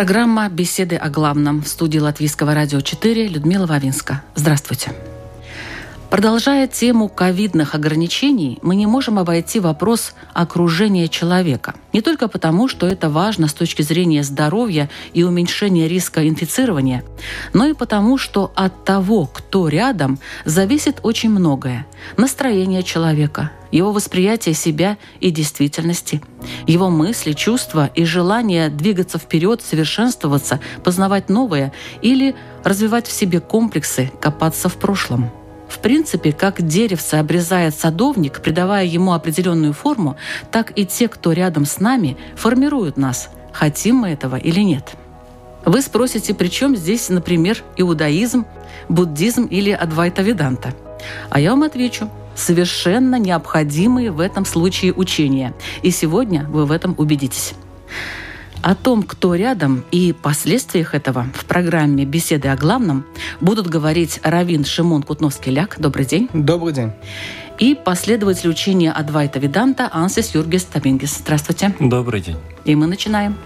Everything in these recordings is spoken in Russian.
Программа «Беседы о главном» в студии Латвийского радио 4 Людмила Вавинска. Здравствуйте. Продолжая тему ковидных ограничений, мы не можем обойти вопрос окружения человека. Не только потому, что это важно с точки зрения здоровья и уменьшения риска инфицирования, но и потому, что от того, кто рядом, зависит очень многое. Настроение человека, его восприятие себя и действительности, его мысли, чувства и желание двигаться вперед, совершенствоваться, познавать новое или развивать в себе комплексы, копаться в прошлом – в принципе, как деревце обрезает садовник, придавая ему определенную форму, так и те, кто рядом с нами, формируют нас, хотим мы этого или нет. Вы спросите, при чем здесь, например, иудаизм, буддизм или адвайта веданта? А я вам отвечу, совершенно необходимые в этом случае учения. И сегодня вы в этом убедитесь. О том, кто рядом и последствиях этого в программе «Беседы о главном» будут говорить Равин Шимон Кутновский-Ляк. Добрый день. Добрый день. И последователь учения Адвайта Веданта Ансис Юргис Табингис. Здравствуйте. Добрый день. И мы начинаем.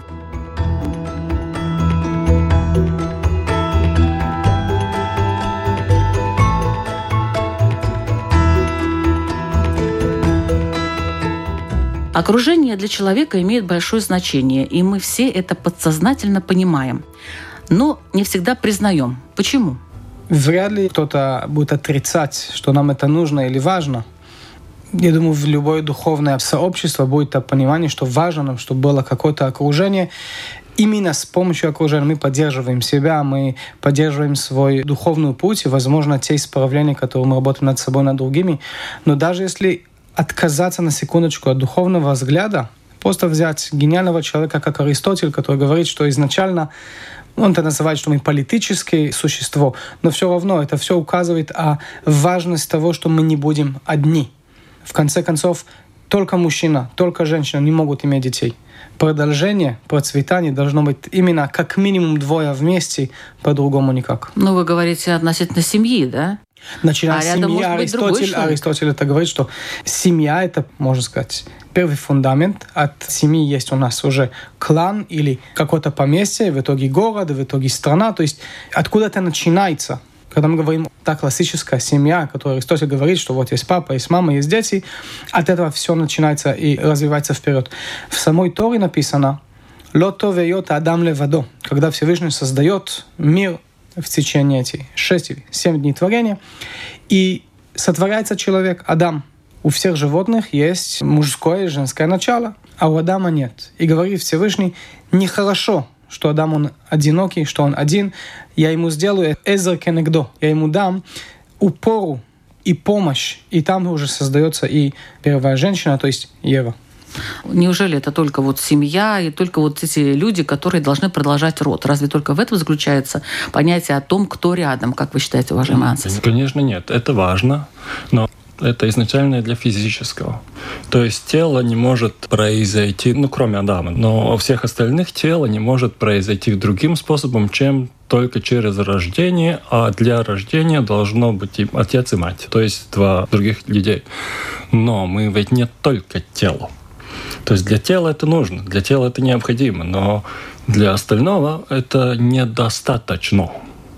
Окружение для человека имеет большое значение, и мы все это подсознательно понимаем, но не всегда признаем. Почему? Вряд ли кто-то будет отрицать, что нам это нужно или важно. Я думаю, в любое духовное сообщество будет это понимание, что важно нам, чтобы было какое-то окружение. Именно с помощью окружения мы поддерживаем себя, мы поддерживаем свой духовный путь и, возможно, те исправления, которые мы работаем над собой, над другими. Но даже если отказаться на секундочку от духовного взгляда, просто взять гениального человека, как Аристотель, который говорит, что изначально он это называет, что мы политическое существо, но все равно это все указывает о важности того, что мы не будем одни. В конце концов, только мужчина, только женщина не могут иметь детей. Продолжение, процветание должно быть именно как минимум двое вместе, по-другому никак. Ну, вы говорите относительно семьи, да? Начиная а с семьи, Аристотель, Аристотель это говорит, что семья это, можно сказать, первый фундамент. От семьи есть у нас уже клан или какое-то поместье, в итоге город, в итоге страна. То есть откуда это начинается. Когда мы говорим та классическая семья, которую Аристотель говорит, что вот есть папа, есть мама, есть дети, от этого все начинается и развивается вперед. В самой Торе написано «Лото вейот адам левадо», когда Всевышний создает мир в течение этих 6-7 дней творения. И сотворяется человек, Адам. У всех животных есть мужское и женское начало, а у Адама нет. И говорит Всевышний, нехорошо, что Адам он одинокий, что он один. Я ему сделаю эзер кенегдо, я ему дам упору и помощь. И там уже создается и первая женщина, то есть Ева. Неужели это только вот семья и только вот эти люди, которые должны продолжать род? Разве только в этом заключается понятие о том, кто рядом, как вы считаете, уважаемый Ансис? Конечно, нет. Это важно, но это изначально для физического. То есть тело не может произойти, ну, кроме Адама, но у всех остальных тело не может произойти другим способом, чем только через рождение, а для рождения должно быть и отец и мать, то есть два других людей. Но мы ведь не только тело. То есть для тела это нужно, для тела это необходимо, но для остального это недостаточно.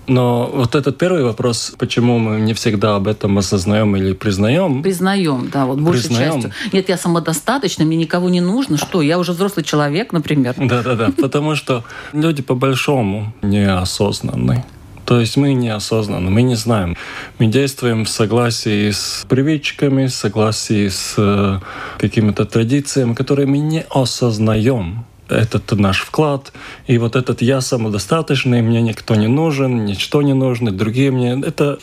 Но вот этот первый вопрос, почему мы не всегда об этом осознаем или признаем? Признаем, да, вот большей признаем. частью. Нет, я самодостаточна, мне никого не нужно. Что, я уже взрослый человек, например? Да-да-да, потому что люди по-большому неосознанны. То есть мы неосознанно, мы не знаем. Мы действуем в согласии с привычками, в согласии с э, какими-то традициями, которые мы не осознаем этот наш вклад, и вот этот я самодостаточный, мне никто не нужен, ничто не нужно, другие мне... Это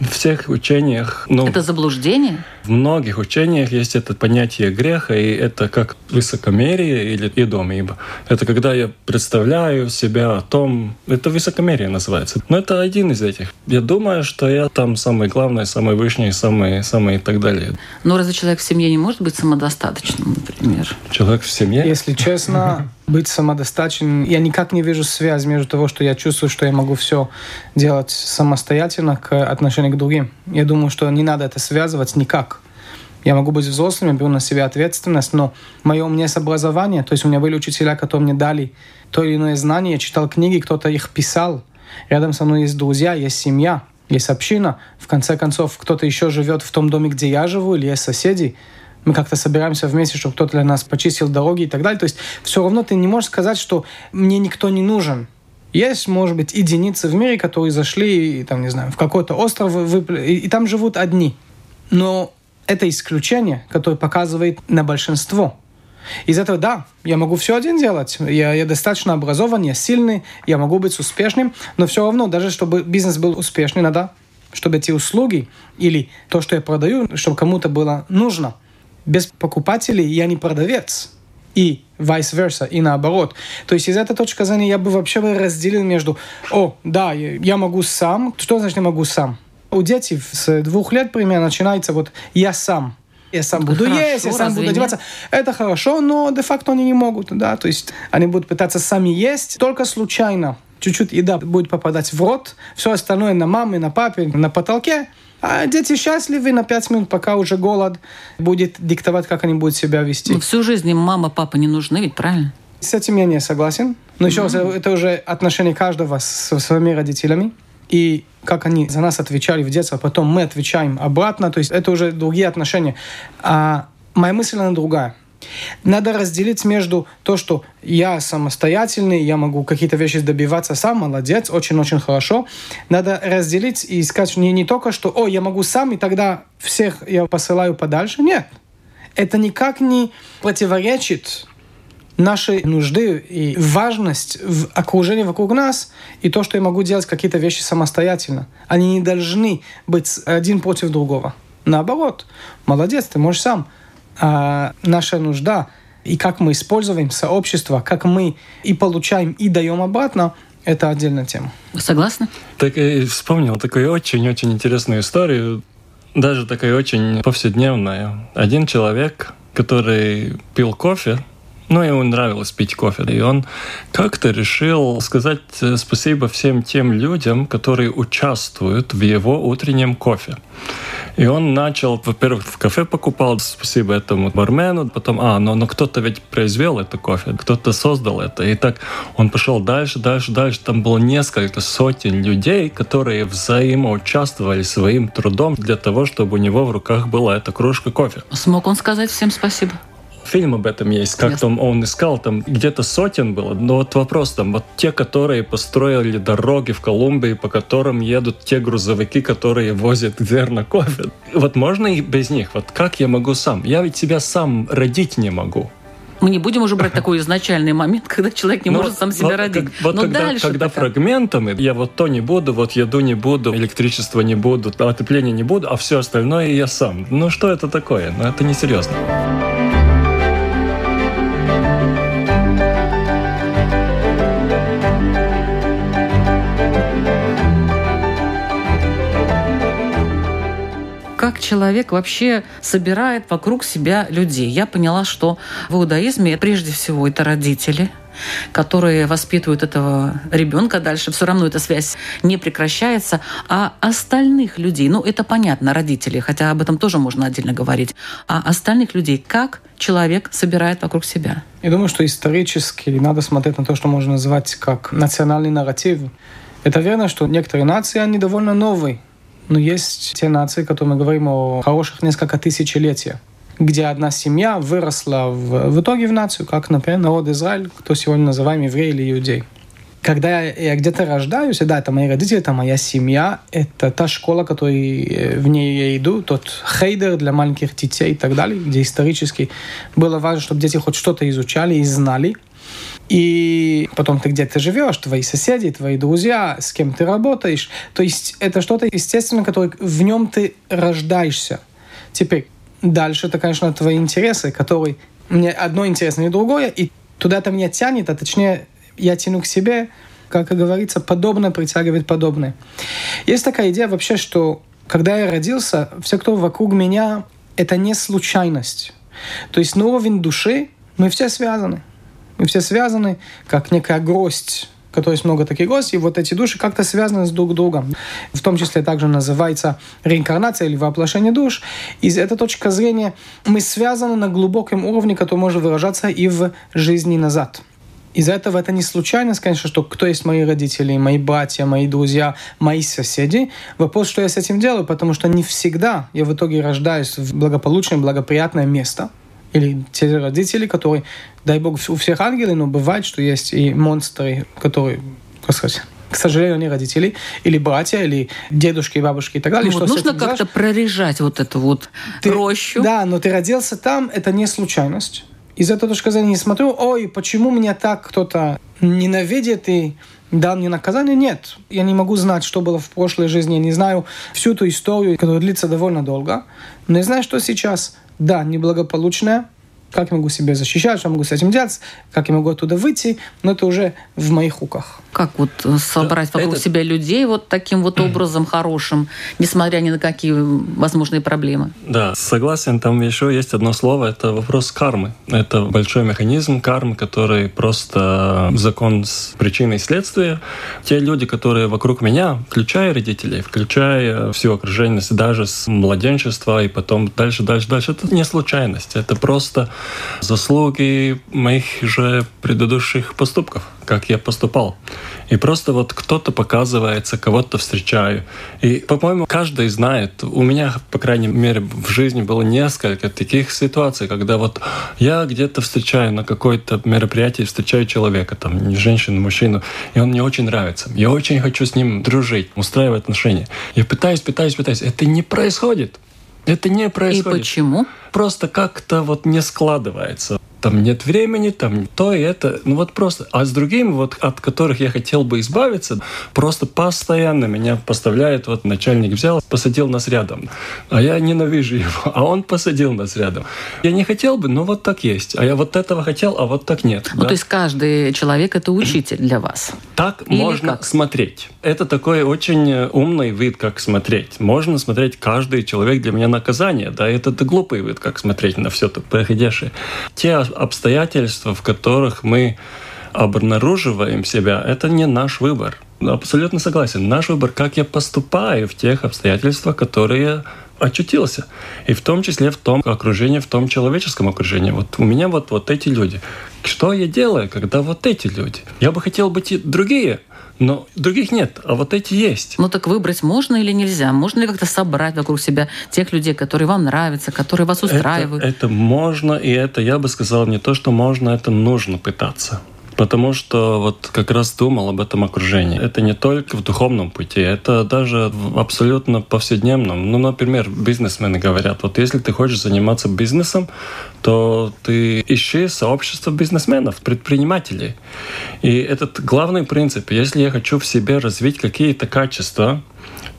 в всех учениях... Ну, это заблуждение? В многих учениях есть это понятие греха, и это как высокомерие или идом, ибо это когда я представляю себя о том, это высокомерие называется. Но это один из этих. Я думаю, что я там самый главный, самый высший, самый, самый и так далее. Но разве человек в семье не может быть самодостаточным, например? Человек в семье? Если честно, быть самодостаточным, я никак не вижу связь между того, что я чувствую, что я могу все делать самостоятельно к отношению к другим. Я думаю, что не надо это связывать никак. Я могу быть взрослым, я беру на себя ответственность, но мое у меня есть образование, то есть у меня были учителя, которые мне дали то или иное знание, я читал книги, кто-то их писал. Рядом со мной есть друзья, есть семья, есть община. В конце концов, кто-то еще живет в том доме, где я живу, или есть соседи. Мы как-то собираемся вместе, чтобы кто-то для нас почистил дороги и так далее. То есть все равно ты не можешь сказать, что мне никто не нужен. Есть, может быть, единицы в мире, которые зашли, там, не знаю, в какой-то остров, и, и там живут одни. Но это исключение, которое показывает на большинство. Из этого, да, я могу все один делать. Я, я достаточно образован, я сильный, я могу быть успешным, но все равно, даже чтобы бизнес был успешный, надо, чтобы эти услуги или то, что я продаю, чтобы кому-то было нужно. Без покупателей я не продавец. И vice versa, и наоборот. То есть из этой точки зрения я бы вообще разделил между, о, да, я могу сам. Что значит я могу сам? У детей с двух лет примерно начинается вот «я сам» я сам буду хорошо, есть, я сам буду одеваться. Нет? Это хорошо, но де-факто они не могут, да, то есть они будут пытаться сами есть, только случайно. Чуть-чуть еда будет попадать в рот, все остальное на маме, на папе, на потолке. А дети счастливы на пять минут, пока уже голод будет диктовать, как они будут себя вести. Но всю жизнь им мама, папа не нужны, ведь правильно? С этим я не согласен. Но еще mm-hmm. раз, это уже отношение каждого с своими родителями и как они за нас отвечали в детстве, а потом мы отвечаем обратно, то есть это уже другие отношения. А моя мысль, она другая. Надо разделить между то, что я самостоятельный, я могу какие-то вещи добиваться сам, молодец, очень-очень хорошо. Надо разделить и сказать не, не только, что «О, я могу сам, и тогда всех я посылаю подальше». Нет. Это никак не противоречит наши нужды и важность в окружении вокруг нас и то, что я могу делать какие-то вещи самостоятельно. Они не должны быть один против другого. Наоборот, молодец, ты можешь сам. А наша нужда и как мы используем сообщество, как мы и получаем, и даем обратно, это отдельная тема. Вы согласны? Так и вспомнил такую очень-очень интересную историю, даже такая очень повседневная. Один человек, который пил кофе, ну, ему нравилось пить кофе. И он как-то решил сказать э, спасибо всем тем людям, которые участвуют в его утреннем кофе. И он начал, во-первых, в кафе покупал, спасибо этому бармену, потом, а, но, но кто-то ведь произвел это кофе, кто-то создал это. И так он пошел дальше, дальше, дальше. Там было несколько сотен людей, которые взаимоучаствовали своим трудом для того, чтобы у него в руках была эта кружка кофе. Смог он сказать всем спасибо? Фильм об этом есть, как Ясно. там он искал, там где-то сотен было. Но вот вопрос там, вот те, которые построили дороги в Колумбии, по которым едут те грузовики, которые возят зерна кофе. Вот можно и без них? Вот как я могу сам? Я ведь себя сам родить не могу. Мы не будем уже брать такой изначальный момент, когда человек не но, может сам себя но, родить. Как, вот но когда, дальше когда фрагментами, я вот то не буду, вот еду не буду, электричество не буду, отопление не буду, а все остальное я сам. Ну что это такое? Ну это несерьезно. серьезно. Как человек вообще собирает вокруг себя людей. Я поняла, что в иудаизме прежде всего это родители, которые воспитывают этого ребенка дальше, все равно эта связь не прекращается. А остальных людей, ну это понятно, родители, хотя об этом тоже можно отдельно говорить, а остальных людей, как человек собирает вокруг себя? Я думаю, что исторически надо смотреть на то, что можно назвать как национальный нарратив. Это верно, что некоторые нации, они довольно новые. Но есть те нации, которые мы говорим о хороших несколько тысячелетия где одна семья выросла в, в итоге в нацию, как, например, народ Израиль, кто сегодня называем еврей или иудей. Когда я, я где-то рождаюсь, да, это мои родители, это моя семья, это та школа, которой э, в ней я иду, тот хейдер для маленьких детей и так далее, где исторически было важно, чтобы дети хоть что-то изучали и знали. И потом ты где-то живешь, твои соседи, твои друзья, с кем ты работаешь. То есть это что-то естественное, которое в нем ты рождаешься. Теперь, дальше это, конечно, твои интересы, которые мне одно интересно, не другое, и туда-то меня тянет, а точнее я тяну к себе, как и говорится, подобное притягивает подобное. Есть такая идея вообще, что когда я родился, все, кто вокруг меня, это не случайность. То есть на уровень души мы все связаны. Мы все связаны, как некая гроздь то есть много таких гостей, и вот эти души как-то связаны с друг другом. В том числе также называется реинкарнация или воплощение душ. Из этой точки зрения мы связаны на глубоком уровне, который может выражаться и в жизни назад. Из-за этого это не случайность, конечно, что кто есть мои родители, мои братья, мои друзья, мои соседи. Вопрос, что я с этим делаю, потому что не всегда я в итоге рождаюсь в благополучное, благоприятное место. Или те родители, которые, дай бог, у всех ангелы, но бывает, что есть и монстры, которые, как сказать, к сожалению, они родители, или братья, или дедушки, бабушки и так далее. Ну, вот нужно как-то прорежать вот эту вот ты, рощу. Да, но ты родился там, это не случайность из этой точки зрения не смотрю, ой, почему меня так кто-то ненавидит и дал мне наказание. Нет, я не могу знать, что было в прошлой жизни, я не знаю всю эту историю, которая длится довольно долго, но я знаю, что сейчас, да, неблагополучная, как я могу себя защищать, что я могу с этим делать, как я могу оттуда выйти, но это уже в моих руках. Как вот э, собрать вокруг это... себя людей вот таким вот образом хорошим, несмотря ни на какие возможные проблемы? Да, согласен. Там еще есть одно слово, это вопрос кармы. Это большой механизм кармы, который просто закон с причиной и следствия. Те люди, которые вокруг меня, включая родителей, включая всю окруженность, даже с младенчества и потом дальше, дальше, дальше, это не случайность. Это просто заслуги моих же предыдущих поступков, как я поступал. И просто вот кто-то показывается, кого-то встречаю. И, по-моему, каждый знает. У меня, по крайней мере, в жизни было несколько таких ситуаций, когда вот я где-то встречаю на какое-то мероприятие, встречаю человека, там, женщину, мужчину, и он мне очень нравится. Я очень хочу с ним дружить, устраивать отношения. Я пытаюсь, пытаюсь, пытаюсь. Это не происходит. Это не происходит. И почему? Просто как-то вот не складывается там нет времени, там то и это. Ну вот просто. А с другими, вот от которых я хотел бы избавиться, просто постоянно меня поставляет, вот начальник взял, посадил нас рядом. А я ненавижу его, а он посадил нас рядом. Я не хотел бы, но вот так есть. А я вот этого хотел, а вот так нет. Ну, да? то есть каждый человек это учитель для вас? Так Или можно как? смотреть. Это такой очень умный вид, как смотреть. Можно смотреть каждый человек для меня наказание. Да, это, это глупый вид, как смотреть на все это происходящее. Те обстоятельства, в которых мы обнаруживаем себя, это не наш выбор. Абсолютно согласен. Наш выбор, как я поступаю в тех обстоятельствах, которые очутился. И в том числе в том окружении, в том человеческом окружении. Вот у меня вот, вот эти люди. Что я делаю, когда вот эти люди? Я бы хотел быть и другие, но других нет, а вот эти есть. Ну так выбрать можно или нельзя? Можно ли как-то собрать вокруг себя тех людей, которые вам нравятся, которые вас устраивают? Это, это можно, и это, я бы сказал, не то, что можно, это нужно пытаться. Потому что вот как раз думал об этом окружении. Это не только в духовном пути, это даже в абсолютно повседневном. Ну, например, бизнесмены говорят, вот если ты хочешь заниматься бизнесом, то ты ищи сообщество бизнесменов, предпринимателей. И этот главный принцип. Если я хочу в себе развить какие-то качества,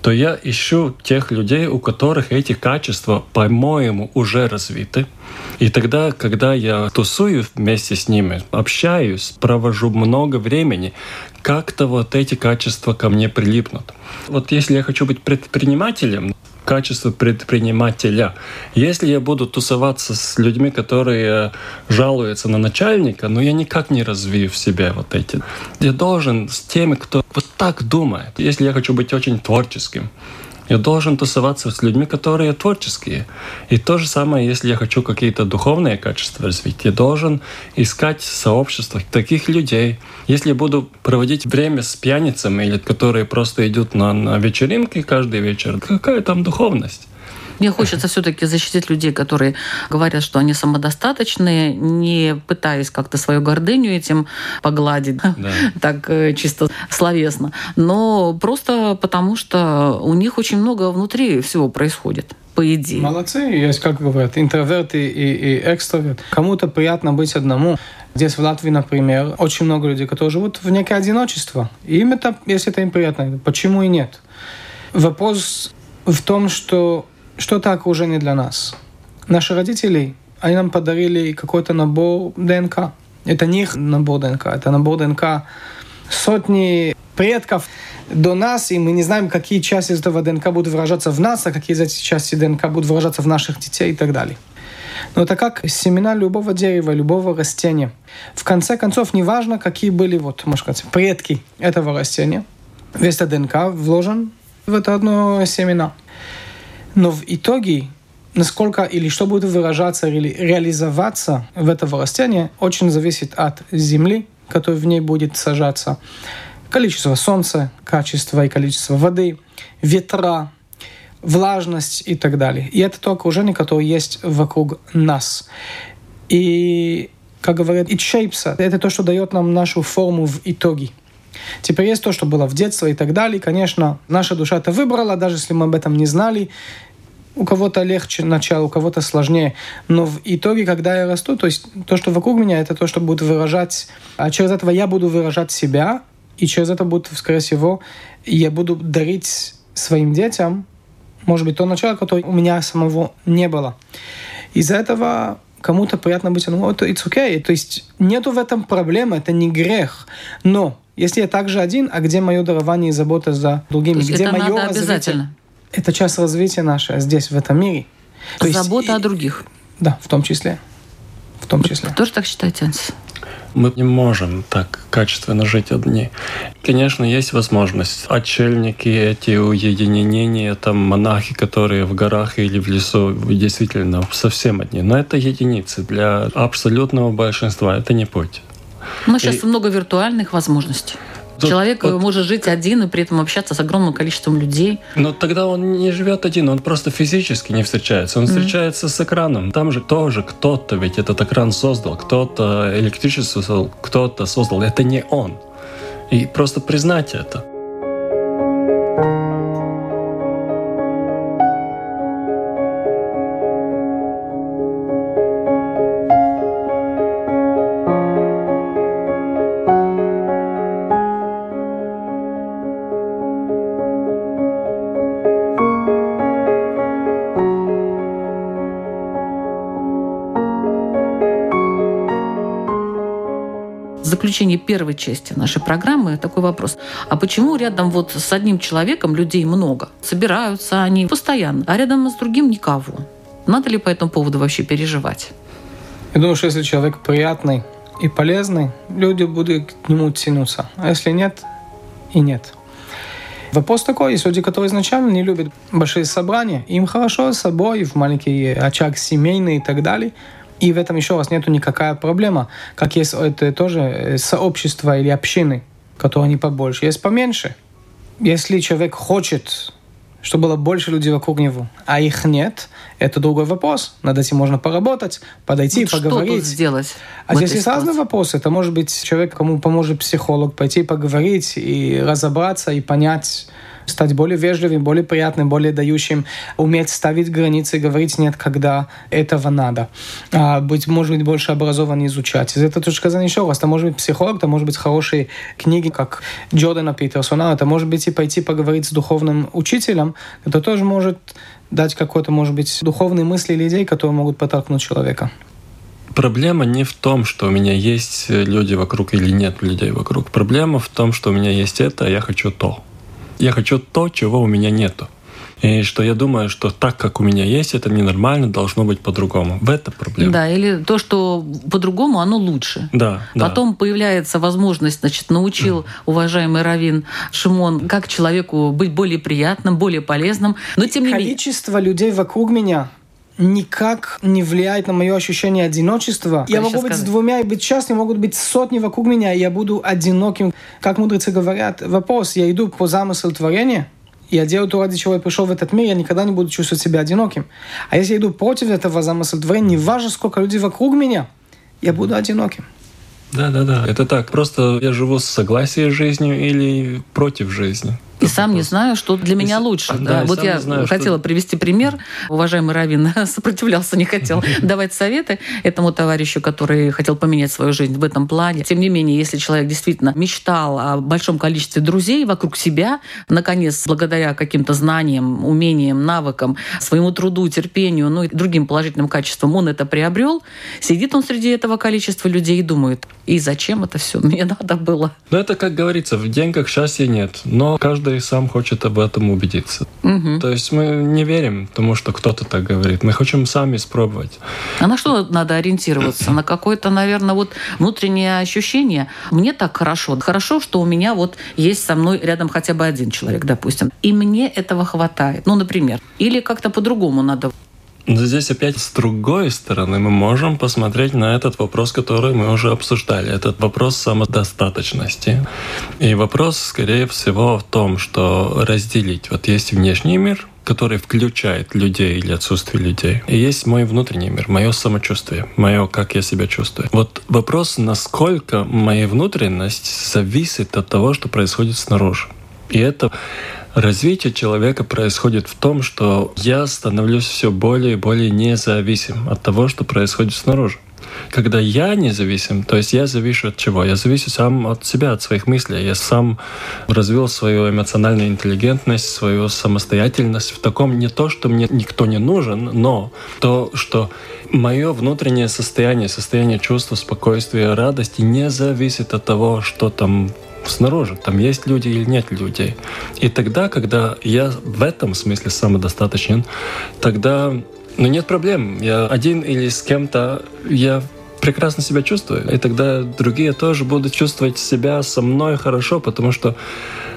то я ищу тех людей, у которых эти качества, по-моему, уже развиты. И тогда, когда я тусую вместе с ними, общаюсь, провожу много времени, как-то вот эти качества ко мне прилипнут. Вот если я хочу быть предпринимателем, качество предпринимателя. Если я буду тусоваться с людьми, которые жалуются на начальника, но я никак не развию в себе вот эти. Я должен с теми, кто вот так думает. Если я хочу быть очень творческим, я должен тусоваться с людьми, которые творческие. И то же самое, если я хочу какие-то духовные качества развить, я должен искать сообщество таких людей. Если я буду проводить время с пьяницами, или которые просто идут на, на вечеринки каждый вечер, какая там духовность? Мне хочется все-таки защитить людей, которые говорят, что они самодостаточные, не пытаясь как-то свою гордыню этим погладить, да. так э, чисто словесно, но просто потому, что у них очень много внутри всего происходит по идее. Молодцы, есть, как говорят, интроверты и, и экстраверт. Кому-то приятно быть одному. Здесь в Латвии, например, очень много людей, которые живут в некое одиночество. И им это, если это им приятно, почему и нет? Вопрос в том, что что-то окружение для нас. Наши родители, они нам подарили какой-то набор ДНК. Это не их набор ДНК, это набор ДНК сотни предков до нас, и мы не знаем, какие части этого ДНК будут выражаться в нас, а какие из этих частей ДНК будут выражаться в наших детей и так далее. Но это как семена любого дерева, любого растения. В конце концов, неважно, какие были, вот, можно сказать, предки этого растения, весь этот ДНК вложен в это одно семена. Но в итоге насколько или что будет выражаться или реализоваться в этого растения, очень зависит от земли, которая в ней будет сажаться, количество солнца, качество и количество воды, ветра, влажность и так далее. И это то окружение, которое есть вокруг нас. И, как говорят, it shapes Это то, что дает нам нашу форму в итоге. Теперь есть то, что было в детстве и так далее. Конечно, наша душа это выбрала, даже если мы об этом не знали. У кого-то легче начало, у кого-то сложнее. Но в итоге, когда я расту, то есть то, что вокруг меня, это то, что будет выражать, а через этого я буду выражать себя, и через это будет, скорее всего, я буду дарить своим детям, может быть, то начало, которое у меня самого не было. Из-за этого кому-то приятно быть, ну, это it's okay. То есть нету в этом проблемы, это не грех. Но если я также один, а где мое дарование и забота за другими? где это мое надо обязательно. Это часть развития наше здесь, в этом мире. То забота есть, о других. Да, в том числе. В том числе. Вы тоже так считаете, Ансис? Мы не можем так качественно жить одни. Конечно, есть возможность. Отшельники, эти уединения, там монахи, которые в горах или в лесу, действительно совсем одни. Но это единицы. Для абсолютного большинства это не путь. Но сейчас и... много виртуальных возможностей. Тут, Человек вот, может жить один и при этом общаться с огромным количеством людей. Но тогда он не живет один, он просто физически не встречается. Он mm-hmm. встречается с экраном. Там же тоже кто-то ведь этот экран создал, кто-то электричество создал, кто-то создал. Это не он. И просто признать это. Заключение первой части нашей программы такой вопрос. А почему рядом вот с одним человеком людей много? Собираются они постоянно, а рядом с другим никого. Надо ли по этому поводу вообще переживать? Я думаю, что если человек приятный и полезный, люди будут к нему тянуться. А если нет, и нет. Вопрос такой, есть люди, которые изначально не любят большие собрания, им хорошо с собой, в маленький очаг семейный и так далее – и в этом еще раз нету никакая проблема. Как есть это тоже э, сообщество или общины, которые они побольше. Есть поменьше. Если человек хочет, чтобы было больше людей вокруг него, а их нет, это другой вопрос. Над этим можно поработать, подойти, вот поговорить. Что тут сделать? А здесь есть разные вопросы. Это может быть человек, кому поможет психолог, пойти поговорить и разобраться и понять, стать более вежливым, более приятным, более дающим, уметь ставить границы, говорить нет, когда этого надо, а, быть, может быть, больше образованным, изучать. Из этой точки зрения еще раз, это может быть психолог, это может быть хорошие книги, как Джордана Питерсона, это может быть и пойти поговорить с духовным учителем, это тоже может дать какой-то, может быть, духовные мысли или идеи, которые могут подтолкнуть человека. Проблема не в том, что у меня есть люди вокруг или нет людей вокруг. Проблема в том, что у меня есть это, а я хочу то. Я хочу то, чего у меня нету. И что я думаю, что так, как у меня есть, это ненормально, должно быть по-другому. В этом проблема. Да, или то, что по-другому, оно лучше. Да, Потом да. появляется возможность, значит, научил уважаемый Равин Шимон, как человеку быть более приятным, более полезным. Но тем не менее... Количество людей вокруг меня никак не влияет на мое ощущение одиночества. Как я могу быть сказать? с двумя и быть счастлив, могут быть сотни вокруг меня, и я буду одиноким. Как мудрецы говорят, вопрос, я иду по замыслу творения, я делаю то, ради чего я пришел в этот мир, я никогда не буду чувствовать себя одиноким. А если я иду против этого замысла творения, не важно, сколько людей вокруг меня, я буду одиноким. Да, да, да. Это так. Просто я живу с согласием с жизнью или против жизни. И сам вопрос. не знаю, что для меня и, лучше. Да, да. Вот я знаю, хотела что... привести пример. Уважаемый Равин сопротивлялся, не хотел давать советы этому товарищу, который хотел поменять свою жизнь в этом плане. Тем не менее, если человек действительно мечтал о большом количестве друзей вокруг себя, наконец, благодаря каким-то знаниям, умениям, навыкам, своему труду, терпению, ну и другим положительным качествам он это приобрел, сидит он среди этого количества людей и думает, и зачем это все мне надо было? Ну, это, как говорится, в деньгах счастья нет, но каждый сам хочет об этом убедиться. Угу. То есть мы не верим тому, что кто-то так говорит. Мы хотим сами испробовать. А на что надо ориентироваться? На какое-то, наверное, вот внутреннее ощущение? Мне так хорошо. Хорошо, что у меня вот есть со мной рядом хотя бы один человек, допустим. И мне этого хватает. Ну, например. Или как-то по-другому надо но здесь опять с другой стороны мы можем посмотреть на этот вопрос, который мы уже обсуждали. Этот вопрос самодостаточности. И вопрос, скорее всего, в том, что разделить. Вот есть внешний мир, который включает людей или отсутствие людей. И есть мой внутренний мир, мое самочувствие, мое, как я себя чувствую. Вот вопрос, насколько моя внутренность зависит от того, что происходит снаружи. И это Развитие человека происходит в том, что я становлюсь все более и более независим от того, что происходит снаружи. Когда я независим, то есть я завишу от чего? Я завишу сам от себя, от своих мыслей. Я сам развил свою эмоциональную интеллигентность, свою самостоятельность в таком не то, что мне никто не нужен, но то, что мое внутреннее состояние, состояние чувства, спокойствия, радости не зависит от того, что там снаружи, там есть люди или нет людей. И тогда, когда я в этом смысле самодостаточен, тогда ну, нет проблем. Я один или с кем-то, я прекрасно себя чувствую. И тогда другие тоже будут чувствовать себя со мной хорошо, потому что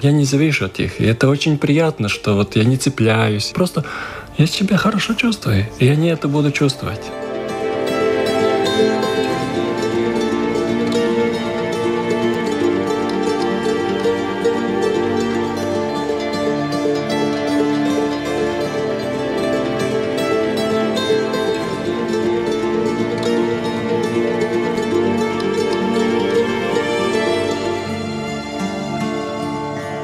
я не завишу от них. И это очень приятно, что вот я не цепляюсь. Просто я себя хорошо чувствую, и они это будут чувствовать.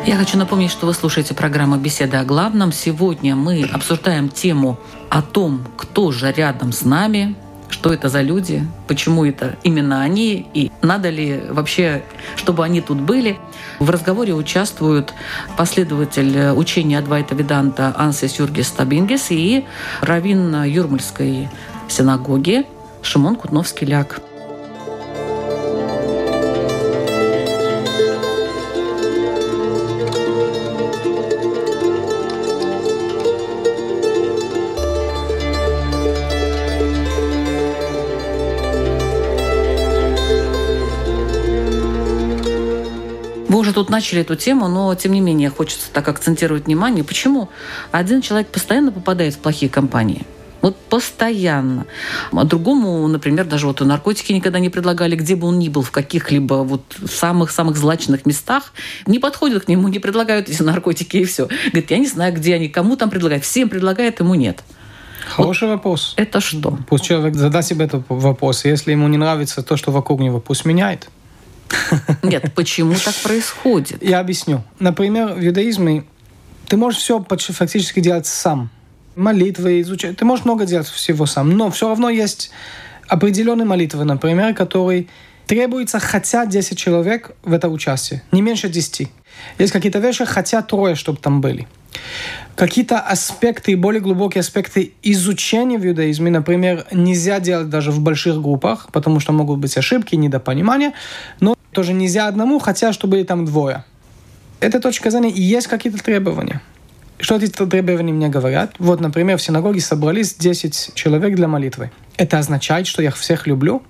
Я хочу напомнить, что вы слушаете программу «Беседа о главном». Сегодня мы обсуждаем тему о том, кто же рядом с нами, что это за люди, почему это именно они, и надо ли вообще, чтобы они тут были. В разговоре участвуют последователь учения Адвайта Веданта Ансис Юргис Табингес и раввин Юрмальской синагоги Шимон Кутновский-Ляк. Тут начали эту тему, но тем не менее хочется так акцентировать внимание. Почему один человек постоянно попадает в плохие компании? Вот постоянно. А другому, например, даже вот наркотики никогда не предлагали, где бы он ни был, в каких-либо вот самых-самых злачных местах. Не подходят к нему, не предлагают эти наркотики и все. Говорит, я не знаю, где они, кому там предлагают. Всем предлагают, ему нет. Хороший вот вопрос. Это что? Пусть человек задаст себе этот вопрос. Если ему не нравится то, что вокруг него, пусть меняет. Нет, почему так происходит? Я объясню. Например, в иудаизме ты можешь все фактически делать сам. Молитвы, изучать. Ты можешь много делать всего сам. Но все равно есть определенные молитвы, например, которые требуется хотя 10 человек в это участие, не меньше 10. Есть какие-то вещи, хотя трое, чтобы там были. Какие-то аспекты, более глубокие аспекты изучения в иудаизме, например, нельзя делать даже в больших группах, потому что могут быть ошибки, недопонимания, но тоже нельзя одному, хотя чтобы были там двое. Это точка зрения, и есть какие-то требования. Что эти требования мне говорят? Вот, например, в синагоге собрались 10 человек для молитвы. Это означает, что я всех люблю?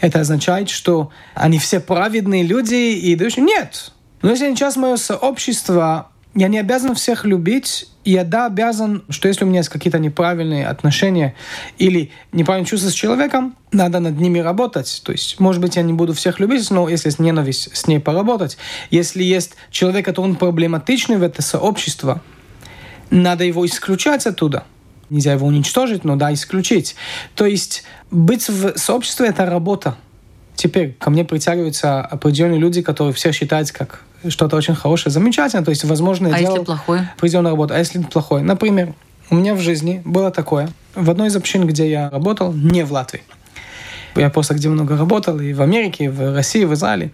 Это означает, что они все праведные люди и Нет. Но если сейчас мое сообщество, я не обязан всех любить, я да обязан, что если у меня есть какие-то неправильные отношения или неправильные чувства с человеком, надо над ними работать. То есть, может быть, я не буду всех любить, но если есть ненависть, с ней поработать. Если есть человек, который он проблематичный в это сообщество, надо его исключать оттуда. Нельзя его уничтожить, но да, исключить. То есть быть в сообществе — это работа. Теперь ко мне притягиваются определенные люди, которые все считают как что-то очень хорошее, замечательно. То есть, возможно, я а делал если плохое? определенную работу. А если плохое? Например, у меня в жизни было такое. В одной из общин, где я работал, не в Латвии. Я просто где много работал, и в Америке, и в России, и в Израиле.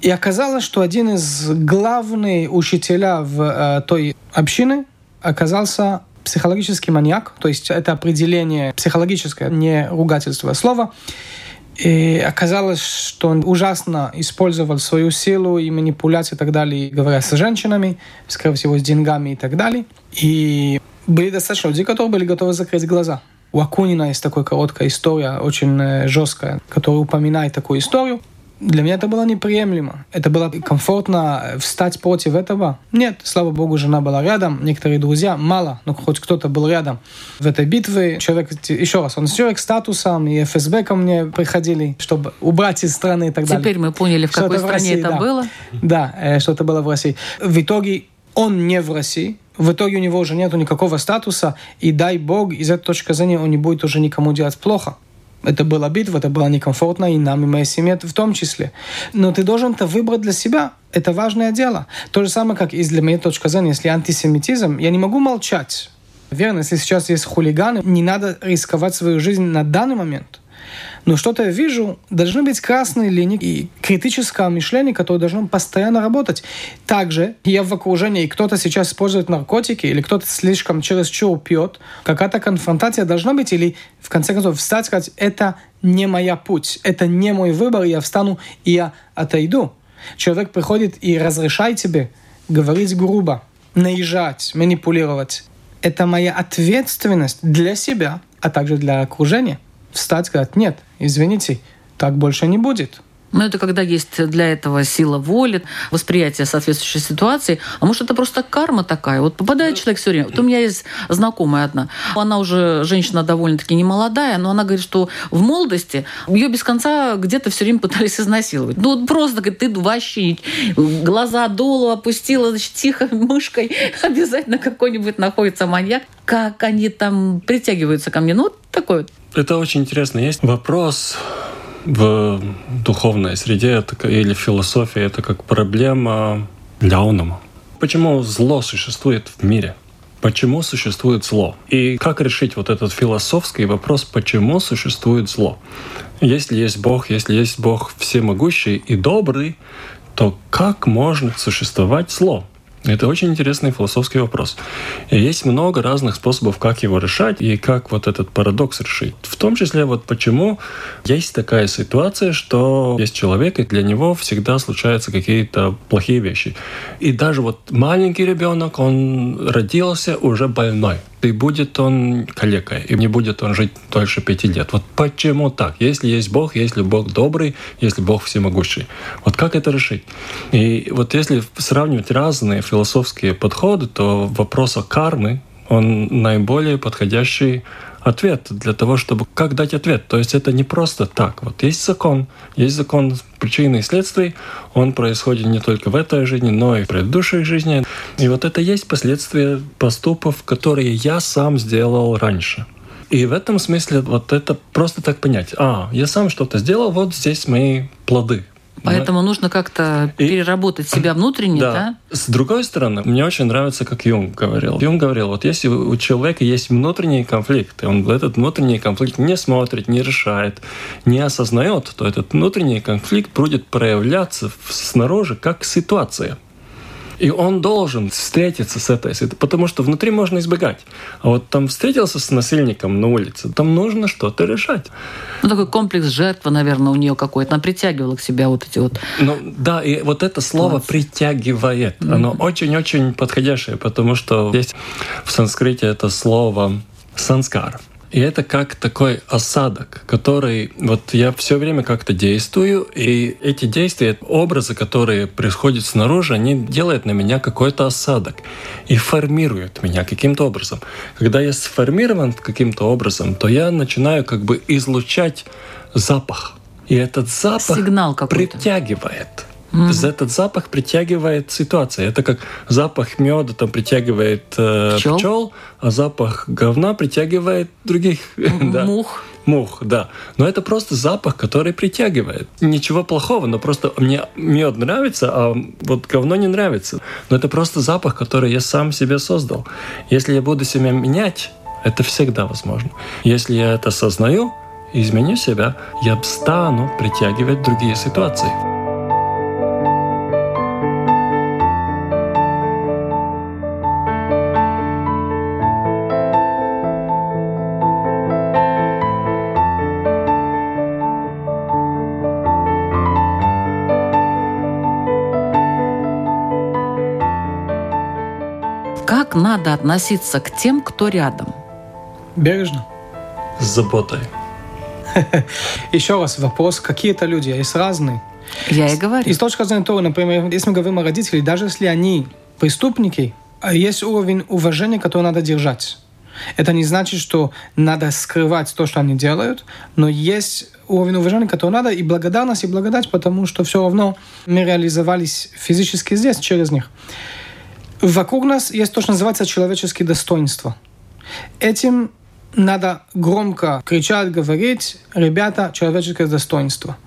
И оказалось, что один из главных учителя в э, той общины оказался психологический маньяк, то есть это определение психологическое, не ругательство а слова. И оказалось, что он ужасно использовал свою силу и манипуляции и так далее, говоря с женщинами, скорее всего, с деньгами и так далее. И были достаточно людей, которые были готовы закрыть глаза. У Акунина есть такая короткая история, очень э, жесткая, которая упоминает такую историю. Для меня это было неприемлемо. Это было комфортно встать против этого. Нет, слава богу, жена была рядом, некоторые друзья, мало, но хоть кто-то был рядом в этой битве. Человек, еще раз, он человек статусом, и ФСБ ко мне приходили, чтобы убрать из страны и так Теперь далее. Теперь мы поняли, в какой стране России, это да. было. Да, э, что это было в России. В итоге он не в России, в итоге у него уже нет никакого статуса, и дай бог, из этой точки зрения он не будет уже никому делать плохо. Это была битва, это было некомфортно и нам, и моей семье в том числе. Но ты должен это выбрать для себя. Это важное дело. То же самое, как и для моей точки зрения, если антисемитизм, я не могу молчать. Верно, если сейчас есть хулиганы, не надо рисковать свою жизнь на данный момент. Но что-то я вижу, должны быть красные линии и критическое мышление, которое должно постоянно работать. Также я в окружении, кто-то сейчас использует наркотики, или кто-то слишком чересчур пьет, какая-то конфронтация должна быть, или в конце концов встать сказать, это не моя путь, это не мой выбор, я встану и я отойду. Человек приходит и разрешает тебе говорить грубо, наезжать, манипулировать. Это моя ответственность для себя, а также для окружения встать сказать, нет, извините, так больше не будет. Но это когда есть для этого сила воли, восприятие соответствующей ситуации. А может, это просто карма такая? Вот попадает человек все время. Вот у меня есть знакомая одна. Она уже женщина довольно-таки не молодая, но она говорит, что в молодости ее без конца где-то все время пытались изнасиловать. Ну, вот просто, говорит, ты вообще глаза долу опустила, значит, тихо мышкой. Обязательно какой-нибудь находится маньяк. Как они там притягиваются ко мне? Ну, вот такой вот. Это очень интересно. Есть вопрос в духовной среде это, или в философии это как проблема для ума. Почему зло существует в мире? Почему существует зло? И как решить вот этот философский вопрос, почему существует зло? Если есть Бог, если есть Бог всемогущий и добрый, то как можно существовать зло? Это очень интересный философский вопрос. И есть много разных способов, как его решать и как вот этот парадокс решить. В том числе вот почему есть такая ситуация, что есть человек, и для него всегда случаются какие-то плохие вещи. И даже вот маленький ребенок, он родился уже больной и будет он калекой, и не будет он жить дольше пяти лет. Вот почему так? Если есть Бог, если Бог добрый, если Бог всемогущий. Вот как это решить? И вот если сравнивать разные философские подходы, то вопрос о кармы, он наиболее подходящий ответ для того, чтобы как дать ответ. То есть это не просто так. Вот есть закон, есть закон причины и следствий, он происходит не только в этой жизни, но и в предыдущей жизни. И вот это есть последствия поступков, которые я сам сделал раньше. И в этом смысле вот это просто так понять. А, я сам что-то сделал, вот здесь мои плоды. Поэтому да. нужно как-то и, переработать себя внутренне, да. да? С другой стороны, мне очень нравится, как Юнг говорил. Юнг говорил, вот если у человека есть внутренний конфликт, и он этот внутренний конфликт не смотрит, не решает, не осознает, то этот внутренний конфликт будет проявляться снаружи как ситуация. И он должен встретиться с этой ситуацией, потому что внутри можно избегать. А вот там встретился с насильником на улице, там нужно что-то решать. Ну, такой комплекс жертвы, наверное, у нее какой-то. Она притягивала к себе вот эти вот... Ну, да, и вот это слово Класс. «притягивает», mm-hmm. оно очень-очень подходящее, потому что есть в санскрите это слово «санскар». И это как такой осадок, который вот я все время как-то действую, и эти действия, образы, которые происходят снаружи, они делают на меня какой-то осадок и формируют меня каким-то образом. Когда я сформирован каким-то образом, то я начинаю как бы излучать запах. И этот запах Сигнал притягивает. Mm-hmm. Этот запах притягивает ситуация. Это как запах меда там притягивает э, пчел. пчел, а запах говна притягивает других да. мух. Мух, да. Но это просто запах, который притягивает. Ничего плохого, но просто мне мед нравится, а вот говно не нравится. Но это просто запах, который я сам себе создал. Если я буду себя менять, это всегда возможно. Если я это осознаю, изменю себя, я стану притягивать другие ситуации. Относиться к тем, кто рядом? Бережно. С заботой. Еще раз вопрос. Какие-то люди, есть разные. Я и говорю. И с точки зрения того, например, если мы говорим о родителях, даже если они преступники, а есть уровень уважения, который надо держать. Это не значит, что надо скрывать то, что они делают, но есть уровень уважения, который надо, и благодарность, и благодать, потому что все равно мы реализовались физически здесь через них. Вокруг нас есть то, что называется человеческие достоинства. Этим надо громко кричать, говорить, ребята, человеческое достоинство.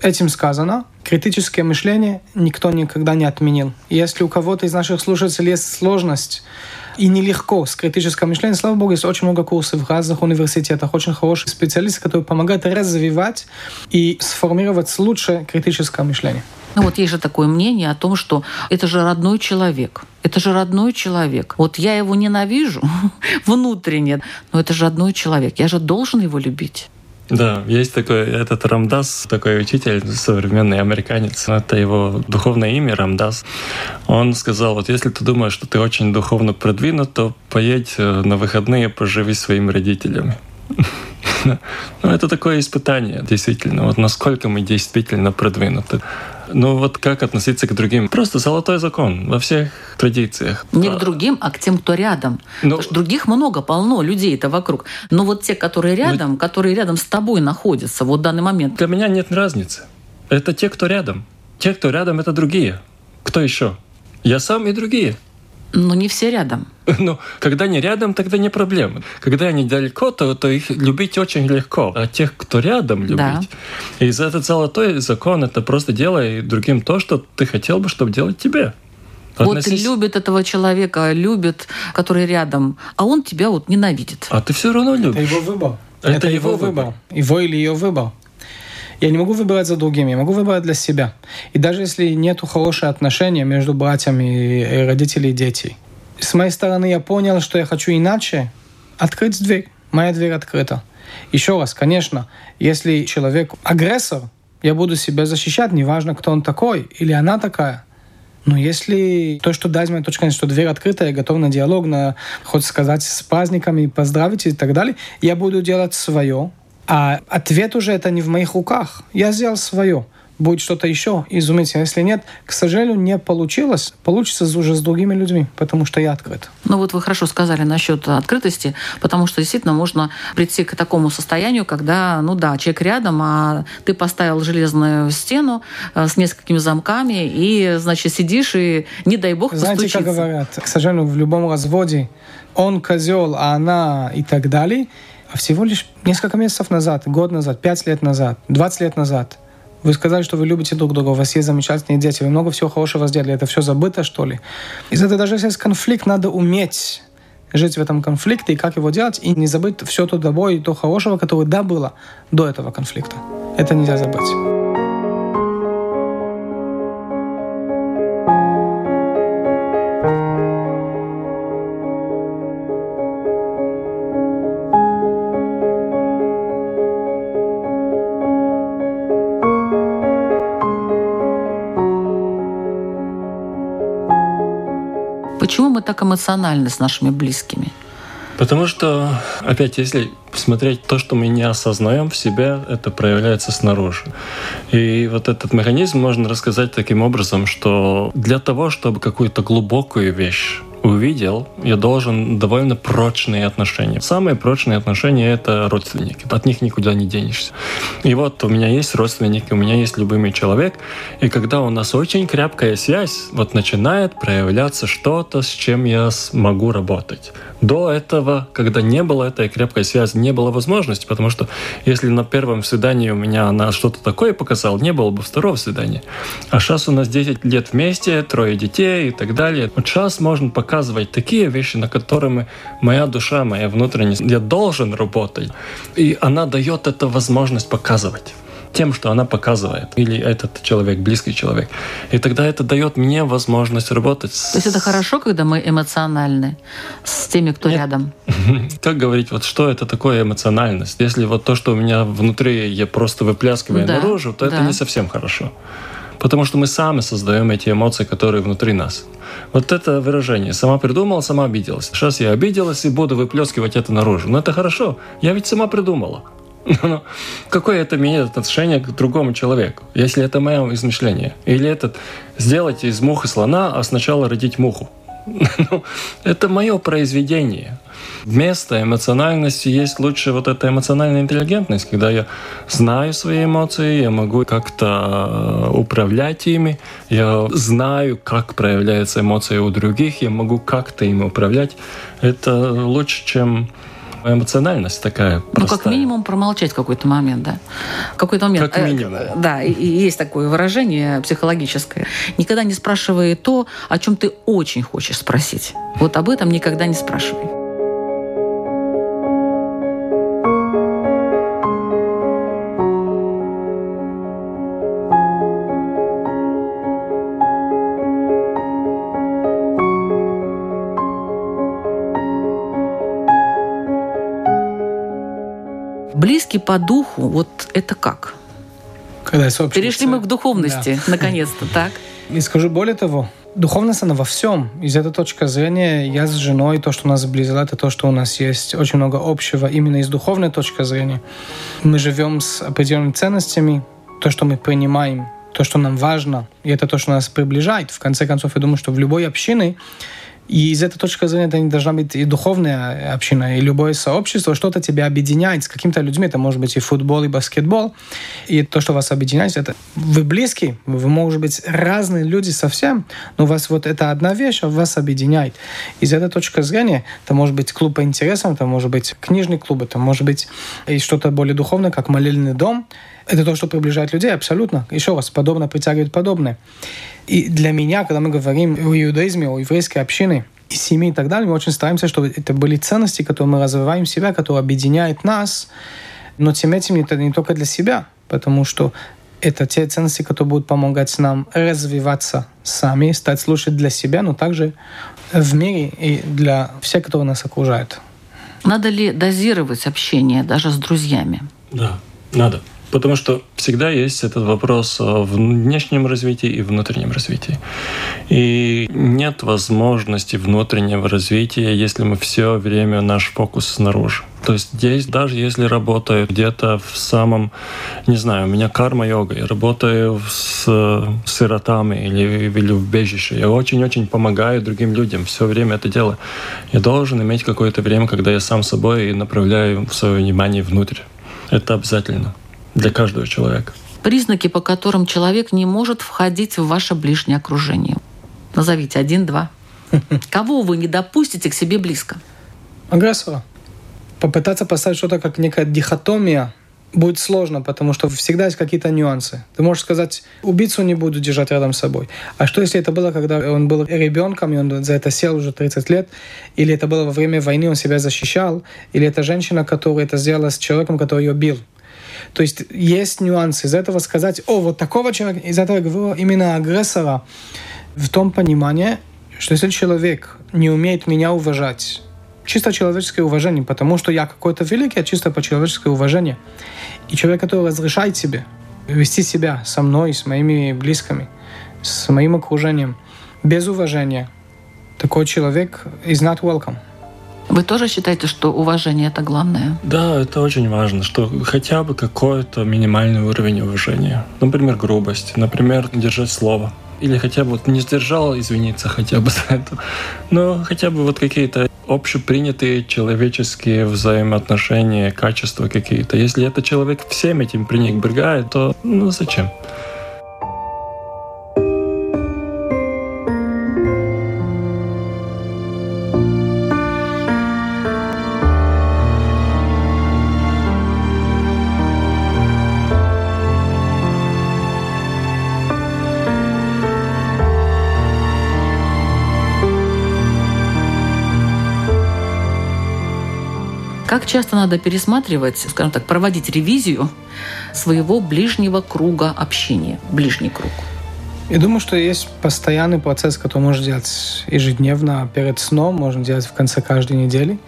Этим сказано, критическое мышление никто никогда не отменил. Если у кого-то из наших слушателей есть сложность и нелегко с критическим мышлением, слава богу, есть очень много курсов в разных университетах, очень хорошие специалисты, которые помогают развивать и сформировать лучшее критическое мышление. Ну вот есть же такое мнение о том, что это же родной человек. Это же родной человек. Вот я его ненавижу внутренне, но это же родной человек. Я же должен его любить. Да, есть такой этот Рамдас, такой учитель, современный американец. Это его духовное имя Рамдас. Он сказал, вот если ты думаешь, что ты очень духовно продвинут, то поедь э, на выходные, поживи своими родителями. Ну, это такое испытание, действительно. Вот насколько мы действительно продвинуты. Ну вот как относиться к другим? Просто золотой закон во всех традициях. Не к другим, а к тем, кто рядом. Но... Потому что других много, полно людей-то вокруг. Но вот те, которые ну, рядом, Но... которые рядом с тобой находятся вот в данный момент. Для меня нет разницы. Это те, кто рядом. Те, кто рядом, это другие. Кто еще? Я сам и другие. Но не все рядом. Ну, когда они рядом, тогда не проблема. Когда они далеко, то, то их любить очень легко. А тех, кто рядом, любить. Да. И за этот золотой закон это просто делай другим то, что ты хотел бы, чтобы делать тебе. Относись... Вот любит этого человека, любит, который рядом, а он тебя вот ненавидит. А ты все равно любишь. Это его выбор. Это, это его выбор. выбор. Его или ее выбор. Я не могу выбирать за другими, я могу выбирать для себя. И даже если нет хороших отношений между братьями и родителей и детей. С моей стороны я понял, что я хочу иначе, открыть дверь. Моя дверь открыта. Еще раз, конечно, если человек агрессор, я буду себя защищать, неважно, кто он такой или она такая. Но если то, что дать моя точка, что дверь открыта, я готов на диалог, на, хоть сказать с праздниками, поздравить и так далее, я буду делать свое, а ответ уже это не в моих руках. Я сделал свое. Будет что-то еще, изумительно. Если нет, к сожалению, не получилось. Получится уже с другими людьми, потому что я открыт. Ну вот вы хорошо сказали насчет открытости, потому что действительно можно прийти к такому состоянию, когда, ну да, человек рядом, а ты поставил железную стену э, с несколькими замками, и, значит, сидишь и, не дай бог, Знаете, постучиться. как говорят, к сожалению, в любом разводе он козел, а она и так далее – а всего лишь несколько месяцев назад, год назад, пять лет назад, 20 лет назад вы сказали, что вы любите друг друга, у вас есть замечательные дети, вы много всего хорошего сделали. Это все забыто, что ли? Из-за этого даже если есть конфликт, надо уметь жить в этом конфликте и как его делать, и не забыть все то добро и то хорошего, которое да было до этого конфликта. Это нельзя забыть. Почему мы так эмоциональны с нашими близкими? Потому что, опять, если смотреть то, что мы не осознаем в себе, это проявляется снаружи. И вот этот механизм можно рассказать таким образом, что для того, чтобы какую-то глубокую вещь увидел, я должен довольно прочные отношения. Самые прочные отношения — это родственники. От них никуда не денешься. И вот у меня есть родственники, у меня есть любимый человек, и когда у нас очень крепкая связь, вот начинает проявляться что-то, с чем я могу работать. До этого, когда не было этой крепкой связи, не было возможности, потому что если на первом свидании у меня она что-то такое показала, не было бы второго свидания. А сейчас у нас 10 лет вместе, трое детей и так далее. Вот сейчас можно показывать такие вещи, на которыми моя душа, моя внутренняя, я должен работать. И она дает эту возможность показывать тем, что она показывает, или этот человек, близкий человек. И тогда это дает мне возможность работать. То есть это хорошо, когда мы эмоциональны с теми, кто Нет. рядом? Как говорить, вот что это такое эмоциональность? Если вот то, что у меня внутри, я просто выпляскиваю да, наружу, то да. это не совсем хорошо. Потому что мы сами создаем эти эмоции, которые внутри нас. Вот это выражение. Сама придумала, сама обиделась. Сейчас я обиделась и буду выплескивать это наружу. Но это хорошо. Я ведь сама придумала. Но какое это имеет отношение к другому человеку, если это мое измышление? Или это сделать из мухи слона, а сначала родить муху? Ну, это мое произведение. Вместо эмоциональности есть лучше вот эта эмоциональная интеллигентность, когда я знаю свои эмоции, я могу как-то э, управлять ими, я знаю, как проявляются эмоции у других, я могу как-то ими управлять. Это лучше, чем эмоциональность такая простая. Ну, как минимум промолчать в какой-то момент, да. Какой-то момент. Как минимум. Э, да, и есть такое выражение психологическое. Никогда не спрашивай то, о чем ты очень хочешь спросить. Вот об этом никогда не спрашивай. По духу, вот это как? Когда Перешли мы к духовности, да. наконец-то, так? И скажу более того, духовность, она во всем. Из этой точки зрения я с женой, то, что нас сблизило, это то, что у нас есть очень много общего именно из духовной точки зрения. Мы живем с определенными ценностями, то, что мы принимаем, то, что нам важно, и это то, что нас приближает. В конце концов, я думаю, что в любой общине и из этой точки зрения это не должна быть и духовная община, и любое сообщество, что-то тебя объединяет с какими-то людьми, это может быть и футбол, и баскетбол. И то, что вас объединяет, это вы близкие, вы, может быть, разные люди совсем, но у вас вот эта одна вещь а вас объединяет. Из этой точки зрения это может быть клуб по интересам, это может быть книжный клуб, это может быть и что-то более духовное, как молельный дом. Это то, что приближает людей, абсолютно. Еще раз, подобное притягивает подобное. И для меня, когда мы говорим о иудаизме, о еврейской общине, и семьи и так далее, мы очень стараемся, чтобы это были ценности, которые мы развиваем в себя, которые объединяют нас, но тем этим это не только для себя, потому что это те ценности, которые будут помогать нам развиваться сами, стать лучше для себя, но также в мире и для всех, которые нас окружают. Надо ли дозировать общение даже с друзьями? Да, надо. Потому что всегда есть этот вопрос в внешнем развитии и внутреннем развитии. И нет возможности внутреннего развития, если мы все время наш фокус снаружи. То есть здесь, даже если работаю где-то в самом, не знаю, у меня карма-йога, я работаю с сиротами или, или в бежище, я очень-очень помогаю другим людям, все время это делаю. Я должен иметь какое-то время, когда я сам собой и направляю свое внимание внутрь. Это обязательно для каждого человека. Признаки, по которым человек не может входить в ваше ближнее окружение. Назовите один-два. Кого вы не допустите к себе близко? Агрессора. Попытаться поставить что-то как некая дихотомия будет сложно, потому что всегда есть какие-то нюансы. Ты можешь сказать, убийцу не буду держать рядом с собой. А что, если это было, когда он был ребенком, и он за это сел уже 30 лет? Или это было во время войны, он себя защищал? Или это женщина, которая это сделала с человеком, который ее бил? То есть есть нюансы. Из этого сказать, о, вот такого человека, из этого говорю именно агрессора, в том понимании, что если человек не умеет меня уважать, чисто человеческое уважение, потому что я какой-то великий, а чисто по-человеческое уважение. И человек, который разрешает себе вести себя со мной, с моими близкими, с моим окружением, без уважения, такой человек is not welcome. Вы тоже считаете, что уважение это главное? Да, это очень важно, что хотя бы какой-то минимальный уровень уважения. Например, грубость, например, держать слово. Или хотя бы вот не сдержал извиниться хотя бы за это. Но хотя бы вот какие-то общепринятые человеческие взаимоотношения, качества какие-то. Если этот человек всем этим пренебрегает, то ну зачем? Как часто надо пересматривать, скажем так, проводить ревизию своего ближнего круга общения, ближний круг? Я думаю, что есть постоянный процесс, который можно делать ежедневно, перед сном, можно делать в конце каждой недели,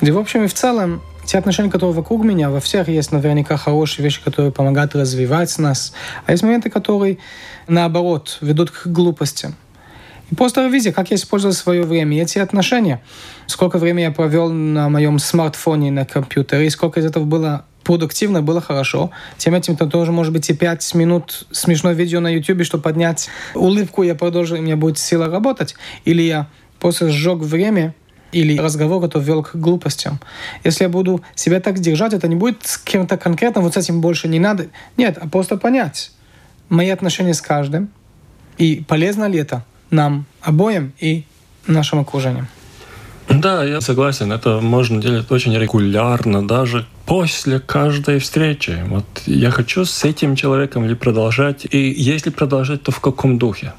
где, в общем и в целом, те отношения, которые вокруг меня, во всех есть наверняка хорошие вещи, которые помогают развивать нас, а есть моменты, которые, наоборот, ведут к глупостям. И просто ревизия, как я использовал свое время, эти отношения. Сколько времени я провел на моем смартфоне, на компьютере, и сколько из этого было продуктивно, было хорошо. Тем этим то тоже может быть и 5 минут смешное видео на YouTube, чтобы поднять улыбку, я продолжу, у меня будет сила работать. Или я просто сжег время, или разговор, который вел к глупостям. Если я буду себя так держать, это не будет с кем-то конкретно, вот с этим больше не надо. Нет, а просто понять мои отношения с каждым, и полезно ли это нам обоим и нашим окружением. Да, я согласен. Это можно делать очень регулярно, даже после каждой встречи. Вот я хочу с этим человеком ли продолжать, и если продолжать, то в каком духе?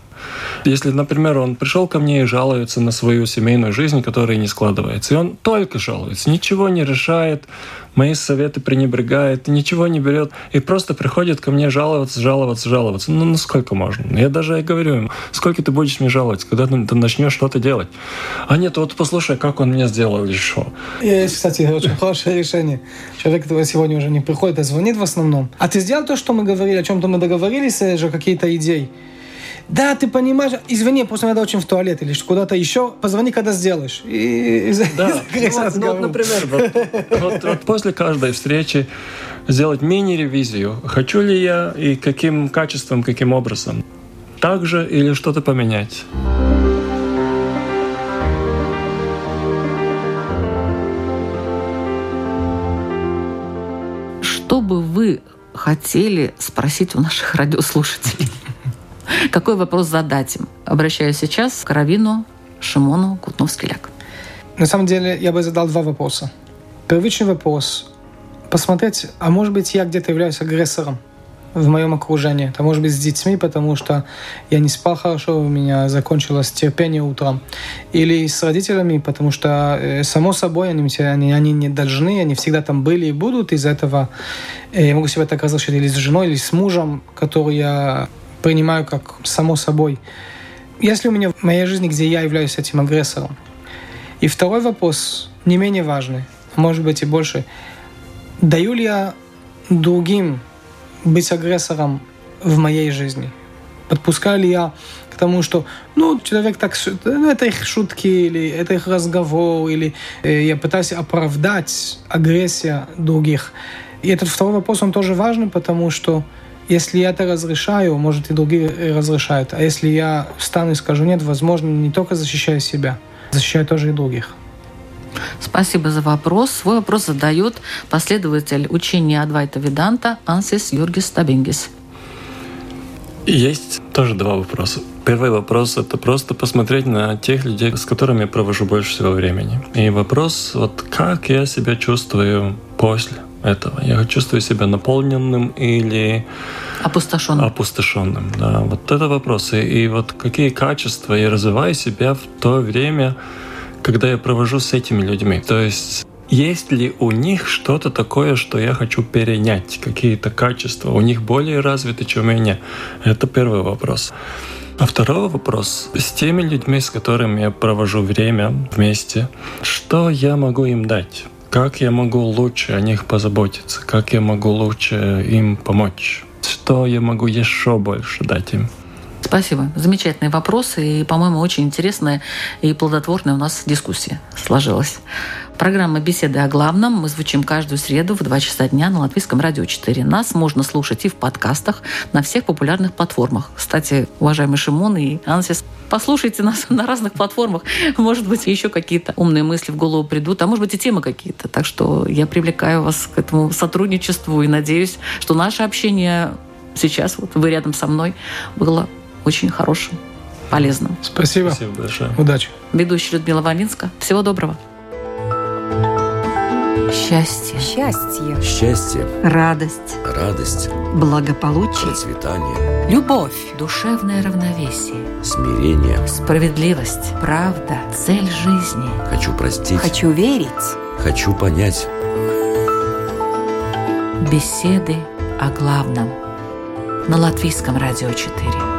Если, например, он пришел ко мне и жалуется на свою семейную жизнь, которая не складывается, и он только жалуется, ничего не решает, мои советы пренебрегает, ничего не берет, и просто приходит ко мне жаловаться, жаловаться, жаловаться. Ну, ну сколько можно? Я даже и говорю ему, сколько ты будешь мне жаловаться, когда ты, ты начнешь что-то делать? А нет, вот послушай, как он мне сделал что. Есть, кстати, очень хорошее решение. Человек, который сегодня уже не приходит, а звонит в основном. А ты сделал то, что мы говорили, о чем-то мы договорились, же какие-то идеи? Да, ты понимаешь, извини, просто надо очень в туалет или куда-то еще, позвони, когда сделаешь. И, да, и ну, вот, ну, вот, например, вот, вот, вот после каждой встречи сделать мини-ревизию. Хочу ли я и каким качеством, каким образом. Так же или что-то поменять. Что бы вы хотели спросить у наших радиослушателей? Какой вопрос задать им? Обращаюсь сейчас к Равину Шимону Кутновский-Ляк. На самом деле, я бы задал два вопроса. Первичный вопрос – посмотреть, а может быть, я где-то являюсь агрессором в моем окружении. Это может быть с детьми, потому что я не спал хорошо, у меня закончилось терпение утром. Или с родителями, потому что, э, само собой, они, они, они не должны, они всегда там были и будут. Из-за этого э, я могу себе так разрешить или с женой, или с мужем, который я принимаю как само собой. Если у меня в моей жизни, где я являюсь этим агрессором. И второй вопрос, не менее важный, может быть и больше. Даю ли я другим быть агрессором в моей жизни? Подпускаю ли я к тому, что, ну, человек так, ну, это их шутки, или это их разговор, или э, я пытаюсь оправдать агрессию других. И этот второй вопрос, он тоже важный, потому что если я это разрешаю, может и другие разрешают. А если я встану и скажу нет, возможно, не только защищаю себя, защищаю тоже и других. Спасибо за вопрос. Свой вопрос задает последователь учения Адвайта Веданта Ансис Юргис Табингис. Есть тоже два вопроса. Первый вопрос — это просто посмотреть на тех людей, с которыми я провожу больше всего времени. И вопрос, вот как я себя чувствую после этого. Я чувствую себя наполненным или опустошенным. Опустошенным, да. Вот это вопрос. И, и вот какие качества я развиваю себя в то время, когда я провожу с этими людьми. То есть есть ли у них что-то такое, что я хочу перенять, какие-то качества? У них более развиты, чем у меня? Это первый вопрос. А второй вопрос. С теми людьми, с которыми я провожу время вместе, что я могу им дать? Как я могу лучше о них позаботиться? Как я могу лучше им помочь? Что я могу еще больше дать им? Спасибо. Замечательные вопросы и, по-моему, очень интересная и плодотворная у нас дискуссия сложилась. Программа «Беседы о главном». Мы звучим каждую среду в 2 часа дня на Латвийском радио 4. Нас можно слушать и в подкастах на всех популярных платформах. Кстати, уважаемый Шимон и Ансис, послушайте нас на разных платформах. Может быть, еще какие-то умные мысли в голову придут, а может быть и темы какие-то. Так что я привлекаю вас к этому сотрудничеству и надеюсь, что наше общение сейчас, вот вы рядом со мной, было очень хорошим, полезным. Спасибо. Спасибо большое. Удачи. Ведущая Людмила Вавинска. Всего доброго. Счастье. Счастье. Счастье, Радость. радость, Благополучие. процветание, Любовь. Душевное равновесие. смирение. Справедливость. Правда. Цель жизни. Хочу простить, Хочу верить. хочу понять. Беседы о главном. На Латвийском радио 4.